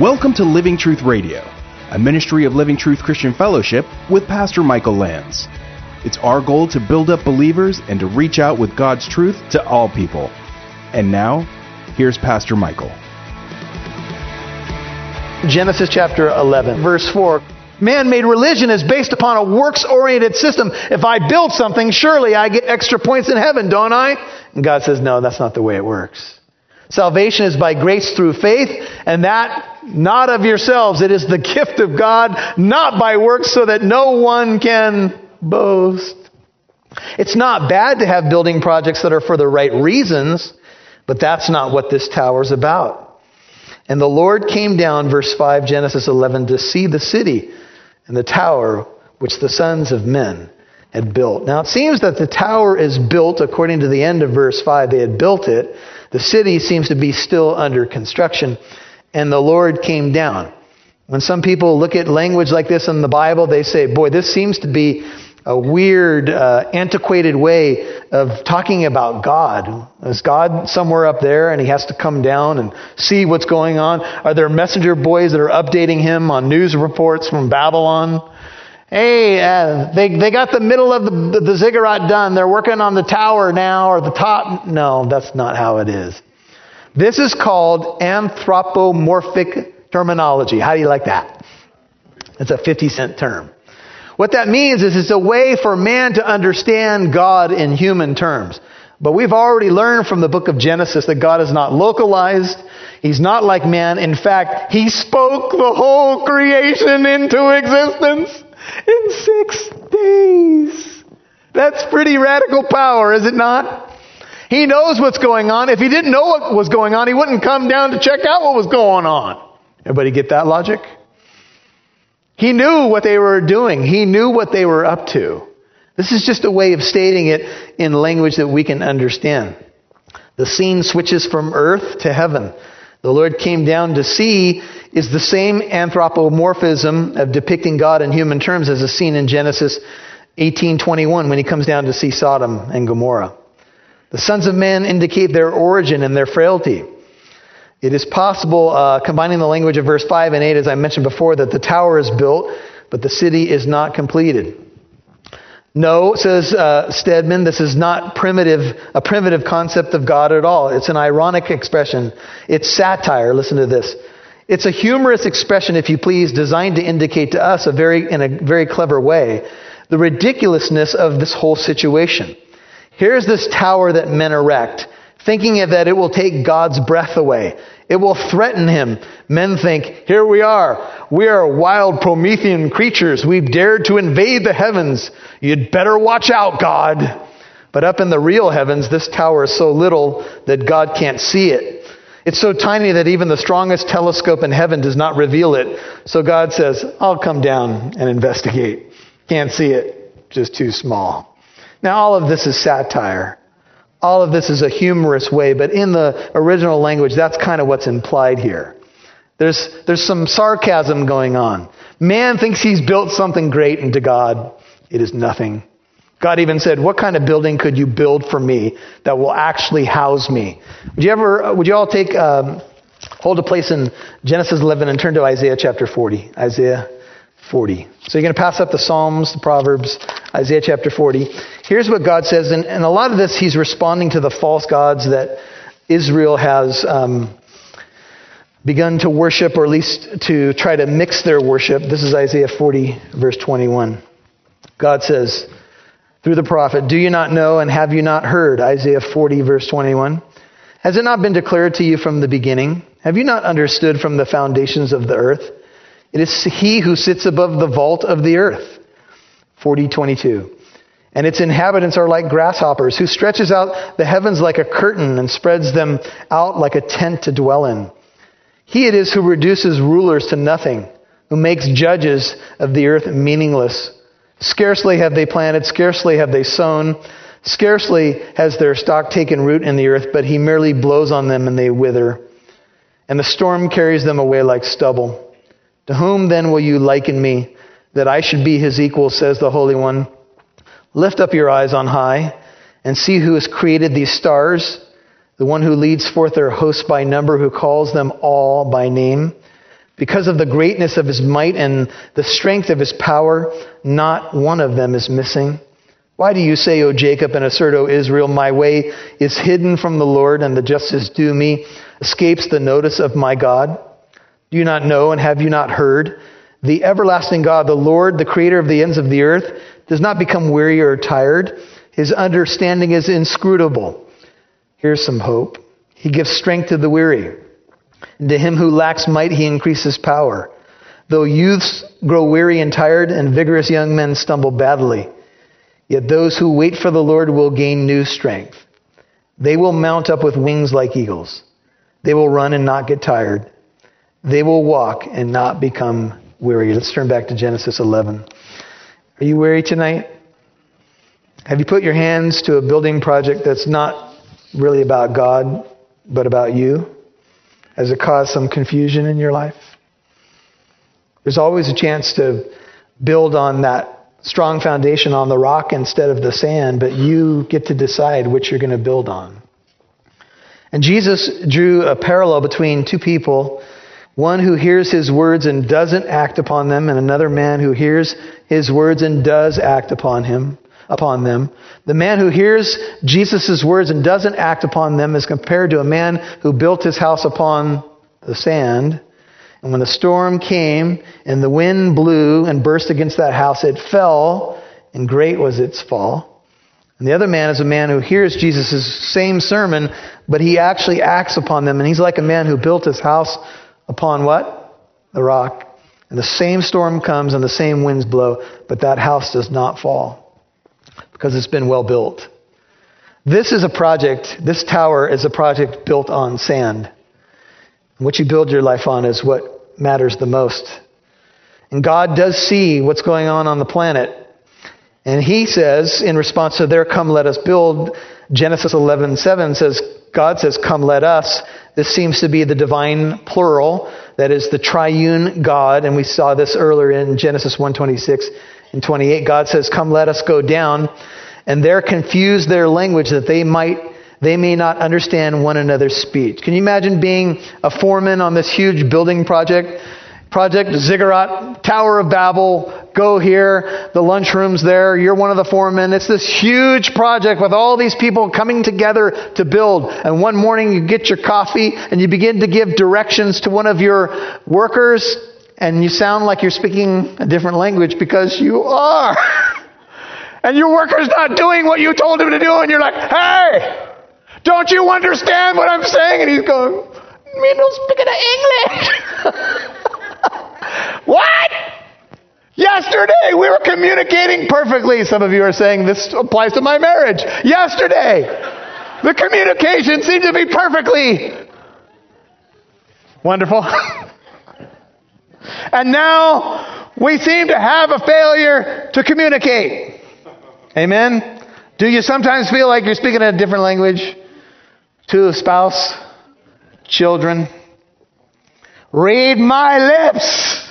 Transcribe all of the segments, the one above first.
Welcome to Living Truth Radio, a ministry of Living Truth Christian Fellowship with Pastor Michael Lands. It's our goal to build up believers and to reach out with God's truth to all people. And now, here's Pastor Michael. Genesis chapter 11, verse 4. Man made religion is based upon a works oriented system. If I build something, surely I get extra points in heaven, don't I? And God says, no, that's not the way it works. Salvation is by grace through faith, and that not of yourselves. It is the gift of God, not by works, so that no one can boast. It's not bad to have building projects that are for the right reasons, but that's not what this tower's about. And the Lord came down, verse 5, Genesis 11, to see the city and the tower which the sons of men had built. Now it seems that the tower is built according to the end of verse 5. They had built it. The city seems to be still under construction, and the Lord came down. When some people look at language like this in the Bible, they say, boy, this seems to be a weird, uh, antiquated way of talking about God. Is God somewhere up there and he has to come down and see what's going on? Are there messenger boys that are updating him on news reports from Babylon? Hey, uh, they, they got the middle of the, the, the ziggurat done. They're working on the tower now or the top. No, that's not how it is. This is called anthropomorphic terminology. How do you like that? It's a 50 cent term. What that means is it's a way for man to understand God in human terms. But we've already learned from the book of Genesis that God is not localized. He's not like man. In fact, He spoke the whole creation into existence in six days. That's pretty radical power, is it not? He knows what's going on. If he didn't know what was going on, he wouldn't come down to check out what was going on. Everybody get that logic? He knew what they were doing. He knew what they were up to. This is just a way of stating it in language that we can understand. The scene switches from earth to heaven. The Lord came down to see is the same anthropomorphism of depicting God in human terms as is seen in Genesis 18:21 when he comes down to see Sodom and Gomorrah. The sons of men indicate their origin and their frailty. It is possible, uh, combining the language of verse 5 and 8, as I mentioned before, that the tower is built, but the city is not completed. No, says uh, Stedman, this is not primitive, a primitive concept of God at all. It's an ironic expression. It's satire. Listen to this. It's a humorous expression, if you please, designed to indicate to us a very, in a very clever way the ridiculousness of this whole situation. Here's this tower that men erect, thinking that it will take God's breath away. It will threaten him. Men think, here we are. We are wild Promethean creatures. We've dared to invade the heavens. You'd better watch out, God. But up in the real heavens, this tower is so little that God can't see it. It's so tiny that even the strongest telescope in heaven does not reveal it. So God says, I'll come down and investigate. Can't see it, just too small. Now, all of this is satire. All of this is a humorous way, but in the original language, that's kind of what's implied here. There's, there's some sarcasm going on. Man thinks he's built something great, and to God, it is nothing. God even said, What kind of building could you build for me that will actually house me? Would you ever, would you all take, um, hold a place in Genesis 11 and turn to Isaiah chapter 40? Isaiah 40. So you're going to pass up the Psalms, the Proverbs, Isaiah chapter 40. Here's what God says, and, and a lot of this he's responding to the false gods that Israel has um, begun to worship, or at least to try to mix their worship. This is Isaiah 40, verse 21. God says, through the prophet, Do you not know and have you not heard? Isaiah 40, verse 21. Has it not been declared to you from the beginning? Have you not understood from the foundations of the earth? It is he who sits above the vault of the earth. 4022. And its inhabitants are like grasshoppers, who stretches out the heavens like a curtain and spreads them out like a tent to dwell in. He it is who reduces rulers to nothing, who makes judges of the earth meaningless. Scarcely have they planted, scarcely have they sown, scarcely has their stock taken root in the earth, but he merely blows on them and they wither. And the storm carries them away like stubble. To whom then will you liken me, that I should be his equal, says the Holy One? Lift up your eyes on high and see who has created these stars, the one who leads forth their hosts by number, who calls them all by name. Because of the greatness of his might and the strength of his power, not one of them is missing. Why do you say, O Jacob, and assert, O Israel, my way is hidden from the Lord, and the justice due me escapes the notice of my God? Do you not know, and have you not heard? The everlasting God, the Lord, the creator of the ends of the earth, does not become weary or tired. His understanding is inscrutable. Here's some hope. He gives strength to the weary. And to him who lacks might, he increases power. Though youths grow weary and tired, and vigorous young men stumble badly, yet those who wait for the Lord will gain new strength. They will mount up with wings like eagles. They will run and not get tired. They will walk and not become weary. Let's turn back to Genesis 11. Are you weary tonight? Have you put your hands to a building project that's not really about God, but about you? Has it caused some confusion in your life? There's always a chance to build on that strong foundation on the rock instead of the sand, but you get to decide which you're going to build on. And Jesus drew a parallel between two people one who hears his words and doesn't act upon them, and another man who hears his words and does act upon him upon them. The man who hears Jesus' words and doesn't act upon them is compared to a man who built his house upon the sand. And when the storm came and the wind blew and burst against that house, it fell, and great was its fall. And the other man is a man who hears Jesus' same sermon, but he actually acts upon them. And he's like a man who built his house upon what? The rock. And the same storm comes and the same winds blow, but that house does not fall because it's been well built. This is a project, this tower is a project built on sand. What you build your life on is what matters the most. And God does see what's going on on the planet. And he says, in response to their come let us build, Genesis 11, 7 says, God says, come let us. This seems to be the divine plural. That is the triune God. And we saw this earlier in Genesis 126 and 28, God says, Come, let us go down. And they're confused their language that they might they may not understand one another's speech. Can you imagine being a foreman on this huge building project? Project Ziggurat, Tower of Babel, go here, the lunchroom's there, you're one of the foremen. It's this huge project with all these people coming together to build. And one morning you get your coffee and you begin to give directions to one of your workers and you sound like you're speaking a different language because you are. and your worker's not doing what you told him to do, and you're like, hey, don't you understand what I'm saying? And he's going, me no speaking English. what? Yesterday we were communicating perfectly. Some of you are saying this applies to my marriage. Yesterday, the communication seemed to be perfectly wonderful. And now we seem to have a failure to communicate. Amen? Do you sometimes feel like you're speaking a different language to a spouse, children? Read my lips.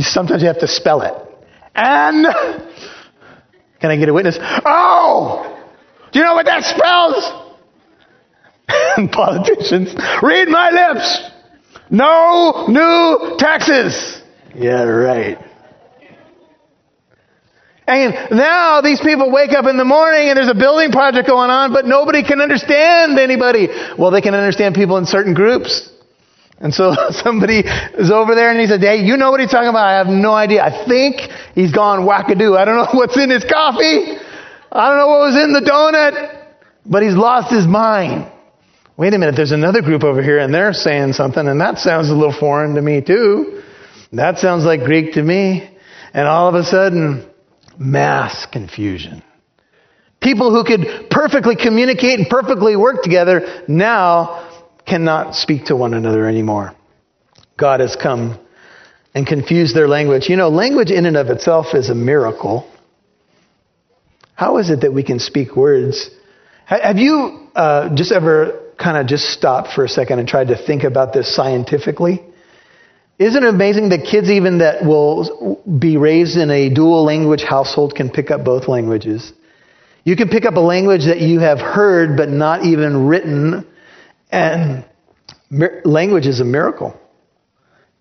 Sometimes you have to spell it. And, can I get a witness? Oh! Do you know what that spells? Politicians, read my lips. No new taxes. Yeah, right. And now these people wake up in the morning and there's a building project going on, but nobody can understand anybody. Well, they can understand people in certain groups. And so somebody is over there and he said, Hey, you know what he's talking about? I have no idea. I think he's gone wackadoo. I don't know what's in his coffee. I don't know what was in the donut, but he's lost his mind wait a minute, there's another group over here and they're saying something and that sounds a little foreign to me too. That sounds like Greek to me. And all of a sudden, mass confusion. People who could perfectly communicate and perfectly work together now cannot speak to one another anymore. God has come and confused their language. You know, language in and of itself is a miracle. How is it that we can speak words? Have you uh, just ever kind of just stopped for a second and tried to think about this scientifically? Isn't it amazing that kids, even that will be raised in a dual language household, can pick up both languages? You can pick up a language that you have heard but not even written, and language is a miracle.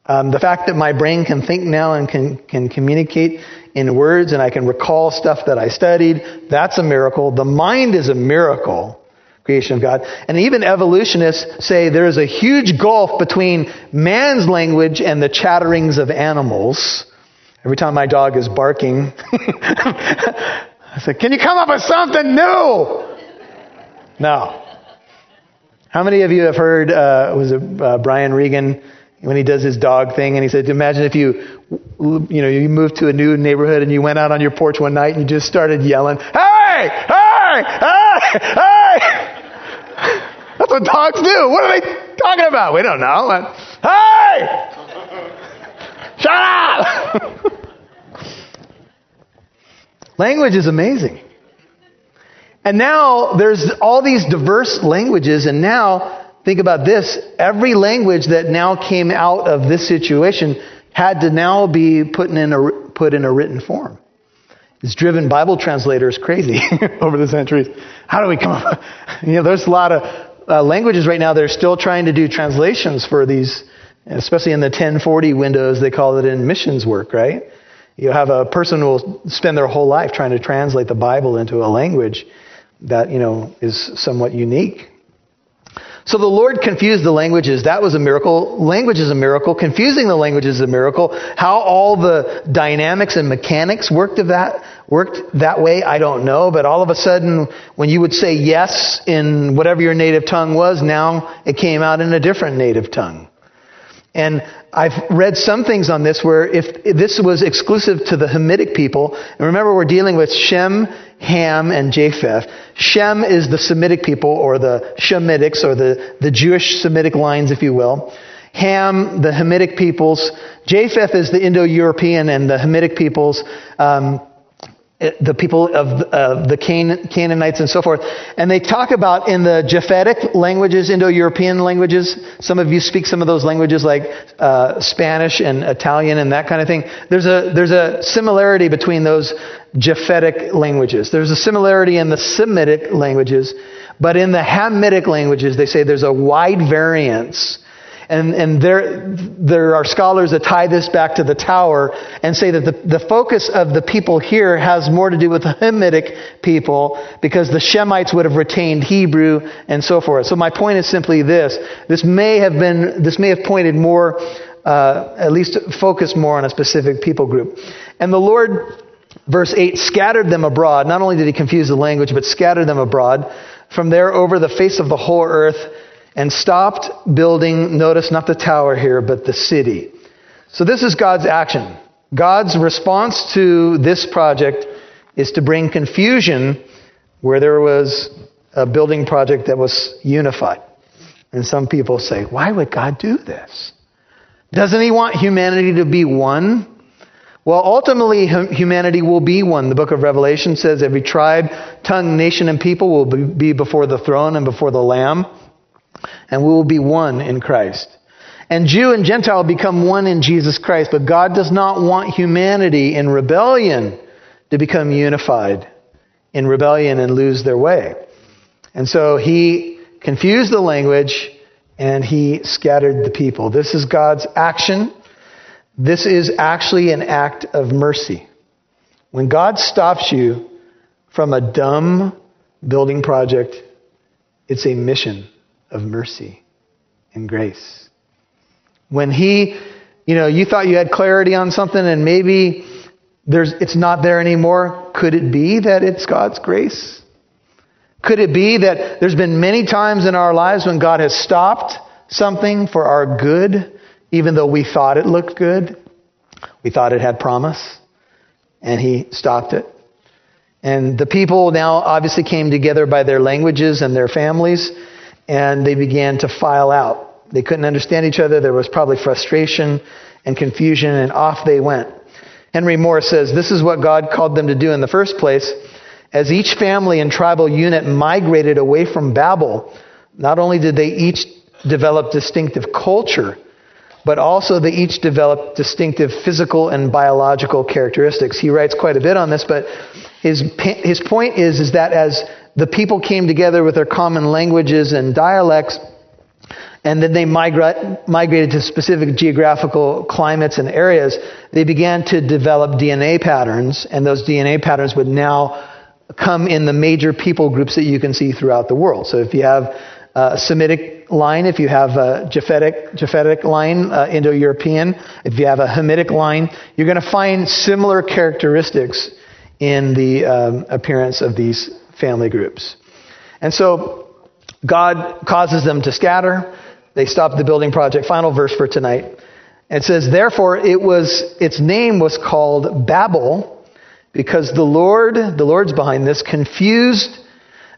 Um, the fact that my brain can think now and can, can communicate in words and I can recall stuff that I studied, that's a miracle. The mind is a miracle, creation of God. And even evolutionists say there is a huge gulf between man's language and the chatterings of animals. Every time my dog is barking, I say, Can you come up with something new? No. How many of you have heard, uh, was it uh, Brian Regan? when he does his dog thing and he said imagine if you you know you moved to a new neighborhood and you went out on your porch one night and you just started yelling hey! Hey! Hey! Hey that's what dogs do. What are they talking about? We don't know. Hey! Shut up! Language is amazing and now there's all these diverse languages and now Think about this. Every language that now came out of this situation had to now be put in a, put in a written form. It's driven Bible translators crazy over the centuries. How do we come up? You know, there's a lot of uh, languages right now that are still trying to do translations for these, especially in the 1040 windows, they call it in missions work, right? You have a person who will spend their whole life trying to translate the Bible into a language that, you know, is somewhat unique. So the Lord confused the languages. That was a miracle. Language is a miracle. Confusing the language is a miracle. How all the dynamics and mechanics worked of that worked that way, I don't know. But all of a sudden, when you would say yes in whatever your native tongue was, now it came out in a different native tongue. And I've read some things on this where if this was exclusive to the Hamitic people, and remember we're dealing with Shem Ham, and Japheth. Shem is the Semitic people, or the Shemitics, or the, the Jewish Semitic lines, if you will. Ham, the Hamitic peoples. Japheth is the Indo-European and the Hamitic peoples. Um, the people of the Can- Canaanites and so forth. And they talk about in the Japhetic languages, Indo European languages, some of you speak some of those languages like uh, Spanish and Italian and that kind of thing. There's a, there's a similarity between those Japhetic languages. There's a similarity in the Semitic languages, but in the Hamitic languages, they say there's a wide variance and, and there, there are scholars that tie this back to the tower and say that the, the focus of the people here has more to do with the Hamitic people because the Shemites would have retained Hebrew and so forth. So my point is simply this. This may have been, this may have pointed more, uh, at least focused more on a specific people group. And the Lord, verse 8, scattered them abroad. Not only did he confuse the language, but scattered them abroad. From there over the face of the whole earth and stopped building, notice not the tower here, but the city. So this is God's action. God's response to this project is to bring confusion where there was a building project that was unified. And some people say, why would God do this? Doesn't he want humanity to be one? Well, ultimately, humanity will be one. The book of Revelation says every tribe, tongue, nation, and people will be before the throne and before the Lamb and we will be one in Christ. And Jew and Gentile become one in Jesus Christ, but God does not want humanity in rebellion to become unified in rebellion and lose their way. And so he confused the language and he scattered the people. This is God's action. This is actually an act of mercy. When God stops you from a dumb building project, it's a mission of mercy and grace. When He, you know, you thought you had clarity on something and maybe there's, it's not there anymore, could it be that it's God's grace? Could it be that there's been many times in our lives when God has stopped something for our good, even though we thought it looked good? We thought it had promise, and He stopped it. And the people now obviously came together by their languages and their families and they began to file out. They couldn't understand each other. There was probably frustration and confusion, and off they went. Henry Morris says this is what God called them to do in the first place. As each family and tribal unit migrated away from Babel, not only did they each develop distinctive culture, but also they each developed distinctive physical and biological characteristics. He writes quite a bit on this, but his, his point is, is that as the people came together with their common languages and dialects, and then they migra- migrated to specific geographical climates and areas, they began to develop DNA patterns, and those DNA patterns would now come in the major people groups that you can see throughout the world. So if you have a Semitic line, if you have a Japhetic, Japhetic line, uh, Indo-European, if you have a Hamitic line, you're going to find similar characteristics in the um, appearance of these family groups. And so God causes them to scatter. They stop the building project. Final verse for tonight. It says, Therefore, it was, its name was called Babel because the Lord, the Lord's behind this, confused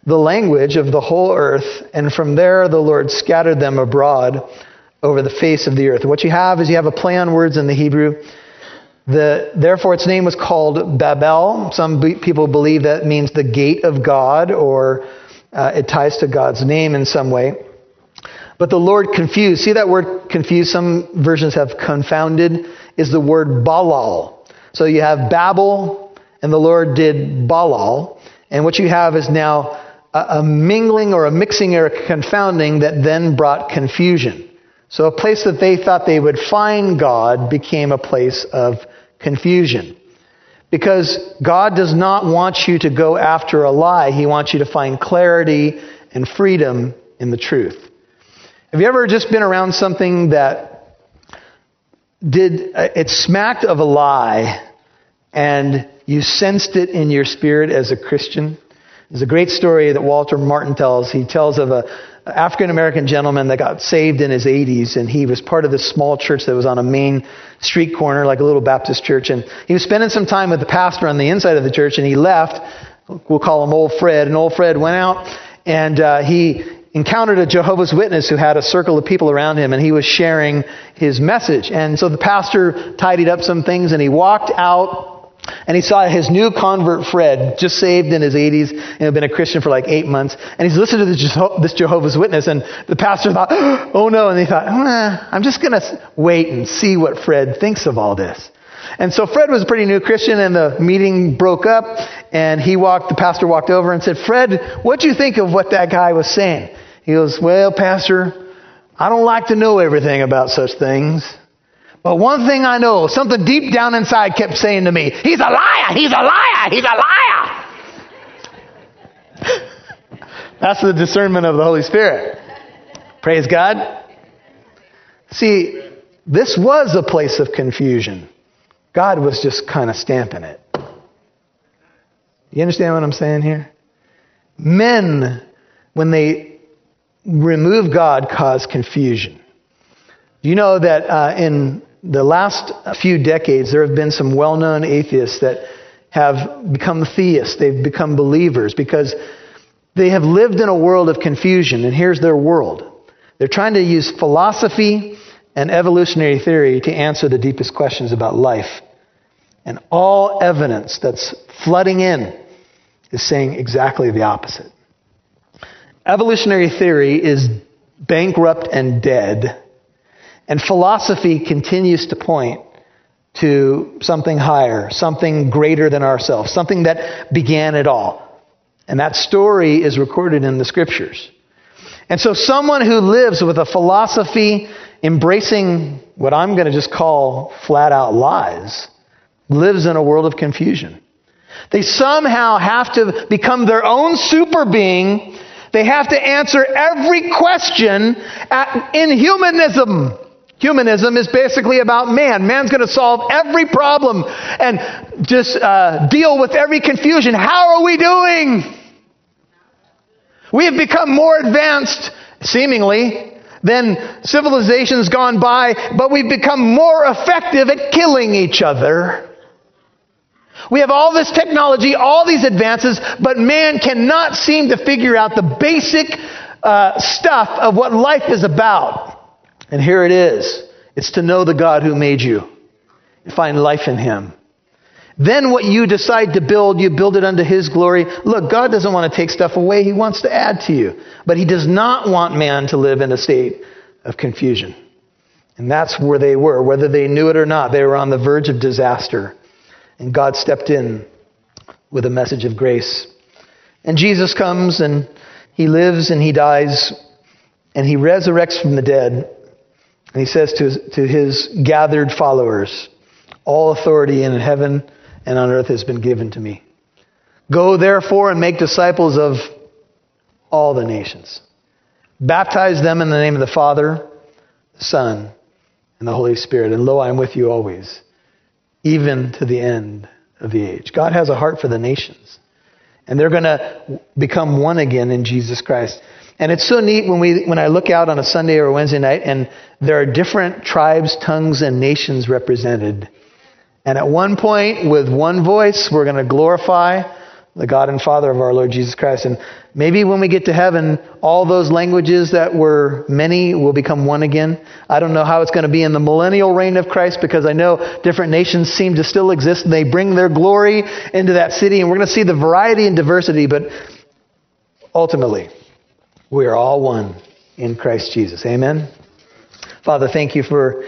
the language of the whole earth, and from there the Lord scattered them abroad over the face of the earth. what you have is you have a play on words in the Hebrew. The, therefore, its name was called Babel. Some people believe that means the gate of God, or uh, it ties to God's name in some way. But the Lord confused. See that word confused? Some versions have confounded, is the word balal. So you have Babel, and the Lord did balal. And what you have is now a, a mingling or a mixing or a confounding that then brought confusion. So a place that they thought they would find God became a place of confusion. Because God does not want you to go after a lie. He wants you to find clarity and freedom in the truth. Have you ever just been around something that did, uh, it smacked of a lie and you sensed it in your spirit as a Christian? There's a great story that Walter Martin tells. He tells of a African American gentleman that got saved in his 80s, and he was part of this small church that was on a main street corner, like a little Baptist church. And he was spending some time with the pastor on the inside of the church, and he left. We'll call him Old Fred. And Old Fred went out, and uh, he encountered a Jehovah's Witness who had a circle of people around him, and he was sharing his message. And so the pastor tidied up some things, and he walked out and he saw his new convert, Fred, just saved in his 80s and had been a Christian for like eight months. And he's listened to this Jehovah's Witness. And the pastor thought, oh no. And he thought, eh, I'm just going to wait and see what Fred thinks of all this. And so Fred was a pretty new Christian and the meeting broke up and he walked, the pastor walked over and said, Fred, what do you think of what that guy was saying? He goes, well, pastor, I don't like to know everything about such things. But one thing I know, something deep down inside kept saying to me, He's a liar! He's a liar! He's a liar! That's the discernment of the Holy Spirit. Praise God. See, this was a place of confusion. God was just kind of stamping it. You understand what I'm saying here? Men, when they remove God, cause confusion. You know that uh, in the last few decades, there have been some well known atheists that have become theists. They've become believers because they have lived in a world of confusion, and here's their world. They're trying to use philosophy and evolutionary theory to answer the deepest questions about life. And all evidence that's flooding in is saying exactly the opposite. Evolutionary theory is bankrupt and dead and philosophy continues to point to something higher, something greater than ourselves, something that began it all. And that story is recorded in the scriptures. And so someone who lives with a philosophy embracing what I'm going to just call flat out lies lives in a world of confusion. They somehow have to become their own super being. They have to answer every question at, in humanism. Humanism is basically about man. Man's going to solve every problem and just uh, deal with every confusion. How are we doing? We have become more advanced, seemingly, than civilizations gone by, but we've become more effective at killing each other. We have all this technology, all these advances, but man cannot seem to figure out the basic uh, stuff of what life is about. And here it is it's to know the God who made you, find life in Him. Then what you decide to build, you build it unto His glory. Look, God doesn't want to take stuff away, He wants to add to you. But He does not want man to live in a state of confusion. And that's where they were. Whether they knew it or not, they were on the verge of disaster. And God stepped in with a message of grace. And Jesus comes and He lives and He dies and he resurrects from the dead. And he says to his, to his gathered followers, All authority in heaven and on earth has been given to me. Go therefore and make disciples of all the nations. Baptize them in the name of the Father, the Son, and the Holy Spirit. And lo, I am with you always, even to the end of the age. God has a heart for the nations. And they're going to become one again in Jesus Christ. And it's so neat when we when I look out on a Sunday or a Wednesday night and there are different tribes, tongues, and nations represented. And at one point, with one voice, we're going to glorify the God and Father of our Lord Jesus Christ. And maybe when we get to heaven, all those languages that were many will become one again. I don't know how it's going to be in the millennial reign of Christ because I know different nations seem to still exist and they bring their glory into that city. And we're going to see the variety and diversity, but ultimately, we are all one in Christ Jesus. Amen. Father, thank you for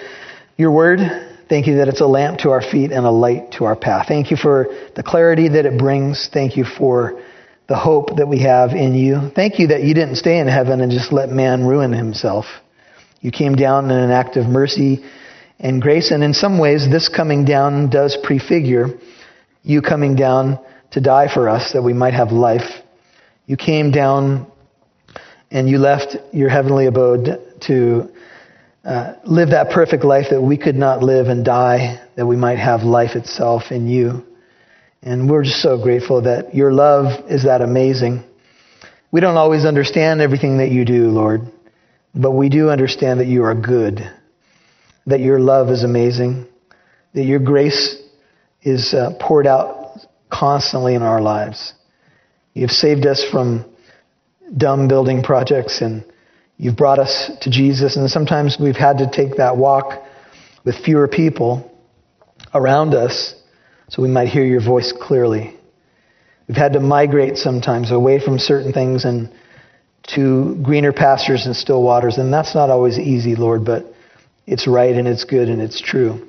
your word. Thank you that it's a lamp to our feet and a light to our path. Thank you for the clarity that it brings. Thank you for the hope that we have in you. Thank you that you didn't stay in heaven and just let man ruin himself. You came down in an act of mercy and grace, and in some ways, this coming down does prefigure you coming down to die for us that we might have life. You came down and you left your heavenly abode to uh, live that perfect life that we could not live and die, that we might have life itself in you. And we're just so grateful that your love is that amazing. We don't always understand everything that you do, Lord, but we do understand that you are good, that your love is amazing, that your grace is uh, poured out constantly in our lives. You've saved us from dumb building projects and You've brought us to Jesus, and sometimes we've had to take that walk with fewer people around us so we might hear your voice clearly. We've had to migrate sometimes away from certain things and to greener pastures and still waters, and that's not always easy, Lord, but it's right and it's good and it's true.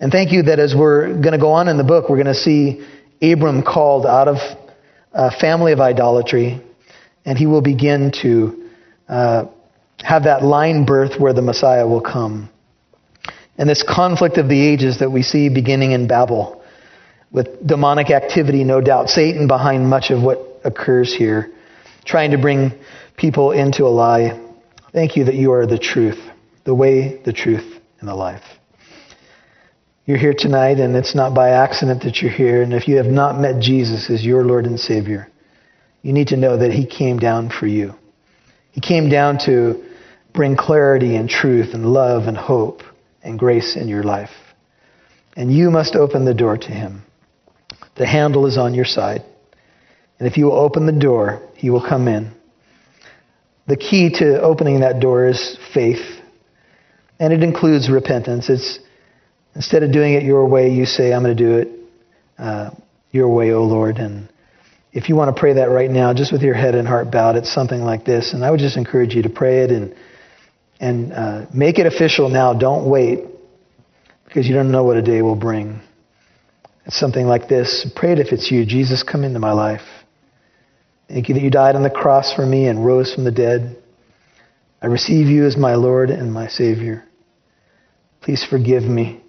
And thank you that as we're going to go on in the book, we're going to see Abram called out of a family of idolatry, and he will begin to uh, have that line birth where the Messiah will come. And this conflict of the ages that we see beginning in Babel, with demonic activity, no doubt, Satan behind much of what occurs here, trying to bring people into a lie. Thank you that you are the truth, the way, the truth, and the life. You're here tonight, and it's not by accident that you're here. And if you have not met Jesus as your Lord and Savior, you need to know that He came down for you. He came down to bring clarity and truth and love and hope and grace in your life. And you must open the door to him. The handle is on your side. And if you will open the door, he will come in. The key to opening that door is faith. And it includes repentance. It's instead of doing it your way, you say, I'm going to do it uh, your way, O Lord. And if you want to pray that right now, just with your head and heart bowed, it's something like this. And I would just encourage you to pray it and, and uh, make it official now. Don't wait because you don't know what a day will bring. It's something like this. Pray it if it's you. Jesus, come into my life. Thank you that you died on the cross for me and rose from the dead. I receive you as my Lord and my Savior. Please forgive me.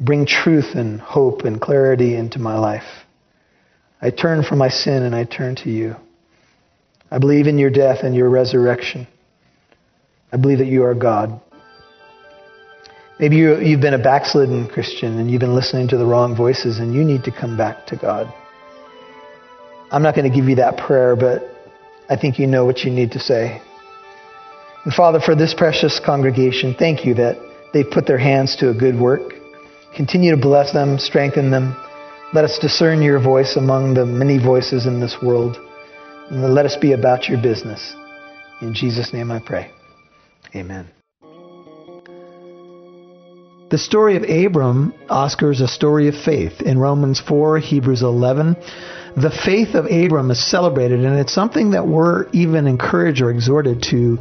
Bring truth and hope and clarity into my life. I turn from my sin and I turn to you. I believe in your death and your resurrection. I believe that you are God. Maybe you, have been a backslidden Christian and you've been listening to the wrong voices and you need to come back to God. I'm not going to give you that prayer, but I think you know what you need to say. And Father, for this precious congregation, thank you that they've put their hands to a good work. Continue to bless them, strengthen them let us discern your voice among the many voices in this world. And let us be about your business. In Jesus' name I pray. Amen. The story of Abram, Oscar, is a story of faith. In Romans 4, Hebrews 11, the faith of Abram is celebrated, and it's something that we're even encouraged or exhorted to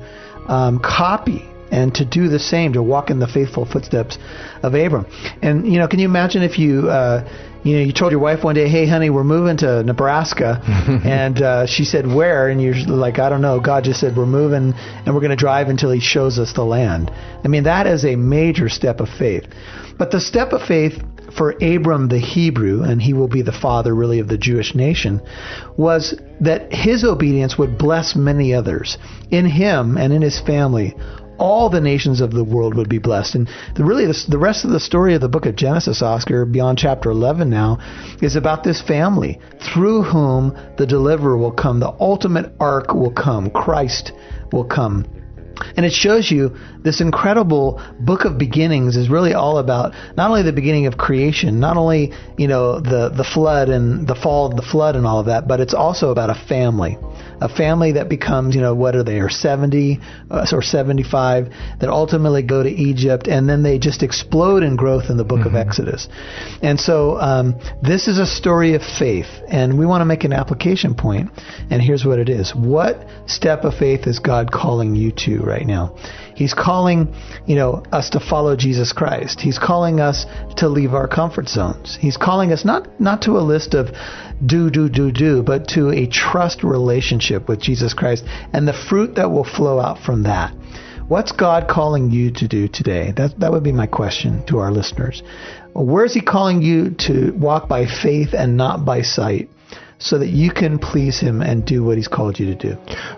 um, copy and to do the same, to walk in the faithful footsteps of Abram. And you know, can you imagine if you uh, you know, you told your wife one day, "Hey, honey, we're moving to Nebraska," and uh, she said, "Where?" And you're like, "I don't know." God just said, "We're moving, and we're going to drive until He shows us the land." I mean, that is a major step of faith. But the step of faith for Abram the Hebrew, and he will be the father really of the Jewish nation, was that his obedience would bless many others. In him and in his family, all the nations of the world would be blessed. And the, really, the, the, rest of the story of the book of Genesis, Oscar, beyond chapter 11 now, is about this family through whom the deliverer will come. The ultimate ark will come. Christ will come. And it shows you this incredible book of beginnings is really all about not only the beginning of creation, not only, you know, the, the flood and the fall of the flood and all of that, but it's also about a family. A family that becomes, you know, what are they, or 70 uh, or 75, that ultimately go to Egypt, and then they just explode in growth in the book mm-hmm. of Exodus. And so um, this is a story of faith, and we want to make an application point, and here's what it is. What step of faith is God calling you to right now? He's calling, you know, us to follow Jesus Christ. He's calling us to leave our comfort zones. He's calling us not not to a list of do do do do, but to a trust relationship with Jesus Christ and the fruit that will flow out from that. What's God calling you to do today? That that would be my question to our listeners. Where is he calling you to walk by faith and not by sight? so that you can please him and do what he's called you to do.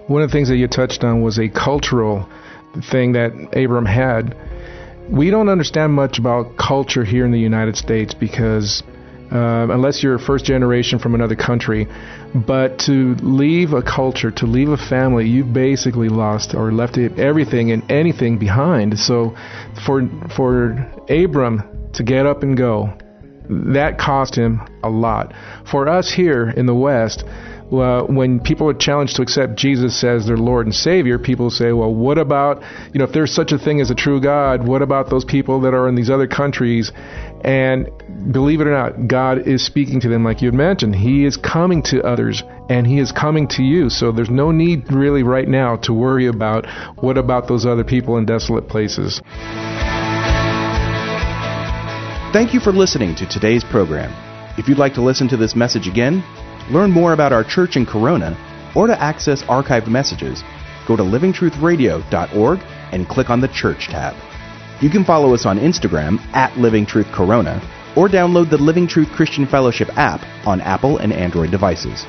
One of the things that you touched on was a cultural thing that Abram had. We don't understand much about culture here in the United States because uh, unless you're first generation from another country. But to leave a culture, to leave a family, you've basically lost or left everything and anything behind. So for for Abram to get up and go, that cost him a lot. For us here in the West, well, when people are challenged to accept Jesus as their Lord and Savior, people say, well, what about, you know, if there's such a thing as a true God, what about those people that are in these other countries? And believe it or not, God is speaking to them like you had mentioned. He is coming to others and He is coming to you. So there's no need really right now to worry about what about those other people in desolate places. Thank you for listening to today's program. If you'd like to listen to this message again, learn more about our church in Corona, or to access archived messages, go to livingtruthradio.org and click on the Church tab. You can follow us on Instagram at Living Truth Corona or download the Living Truth Christian Fellowship app on Apple and Android devices.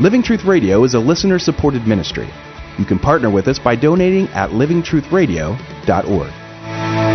Living Truth Radio is a listener supported ministry. You can partner with us by donating at livingtruthradio.org.